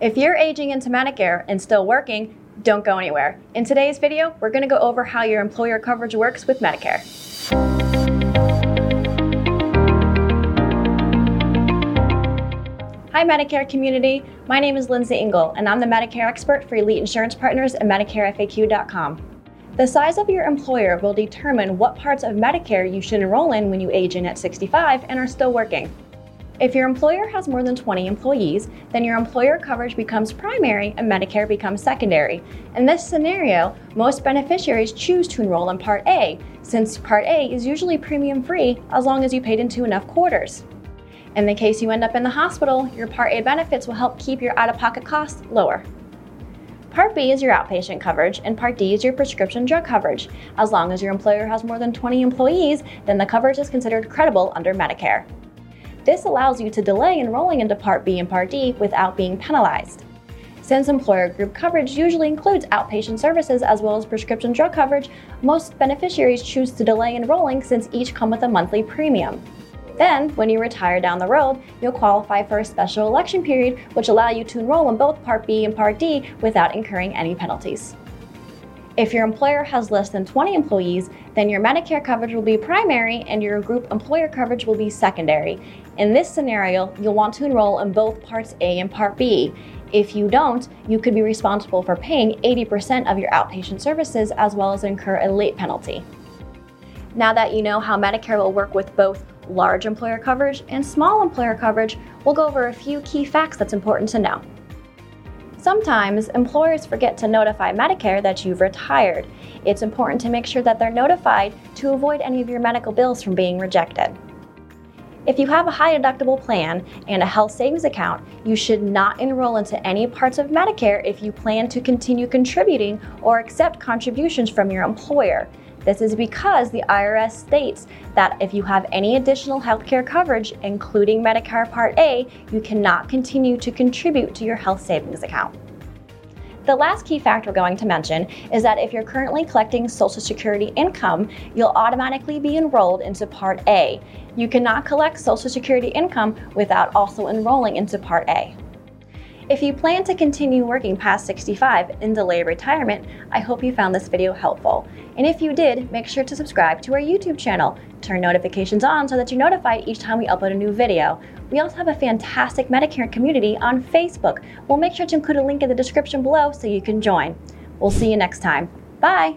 If you're aging into Medicare and still working, don't go anywhere. In today's video, we're going to go over how your employer coverage works with Medicare. Hi, Medicare community. My name is Lindsay Engel, and I'm the Medicare expert for Elite Insurance Partners and MedicareFAQ.com. The size of your employer will determine what parts of Medicare you should enroll in when you age in at 65 and are still working. If your employer has more than 20 employees, then your employer coverage becomes primary and Medicare becomes secondary. In this scenario, most beneficiaries choose to enroll in Part A, since Part A is usually premium free as long as you paid into enough quarters. In the case you end up in the hospital, your Part A benefits will help keep your out of pocket costs lower. Part B is your outpatient coverage, and Part D is your prescription drug coverage. As long as your employer has more than 20 employees, then the coverage is considered credible under Medicare. This allows you to delay enrolling into Part B and Part D without being penalized. Since employer group coverage usually includes outpatient services as well as prescription drug coverage, most beneficiaries choose to delay enrolling since each come with a monthly premium. Then, when you retire down the road, you'll qualify for a special election period which allow you to enroll in both Part B and Part D without incurring any penalties. If your employer has less than 20 employees, then your Medicare coverage will be primary and your group employer coverage will be secondary. In this scenario, you'll want to enroll in both Parts A and Part B. If you don't, you could be responsible for paying 80% of your outpatient services as well as incur a late penalty. Now that you know how Medicare will work with both large employer coverage and small employer coverage, we'll go over a few key facts that's important to know. Sometimes employers forget to notify Medicare that you've retired. It's important to make sure that they're notified to avoid any of your medical bills from being rejected. If you have a high deductible plan and a health savings account, you should not enroll into any parts of Medicare if you plan to continue contributing or accept contributions from your employer. This is because the IRS states that if you have any additional healthcare coverage, including Medicare Part A, you cannot continue to contribute to your health savings account. The last key fact we're going to mention is that if you're currently collecting Social Security income, you'll automatically be enrolled into Part A. You cannot collect Social Security income without also enrolling into Part A. If you plan to continue working past 65 and delay retirement, I hope you found this video helpful. And if you did, make sure to subscribe to our YouTube channel. Turn notifications on so that you're notified each time we upload a new video. We also have a fantastic Medicare community on Facebook. We'll make sure to include a link in the description below so you can join. We'll see you next time. Bye!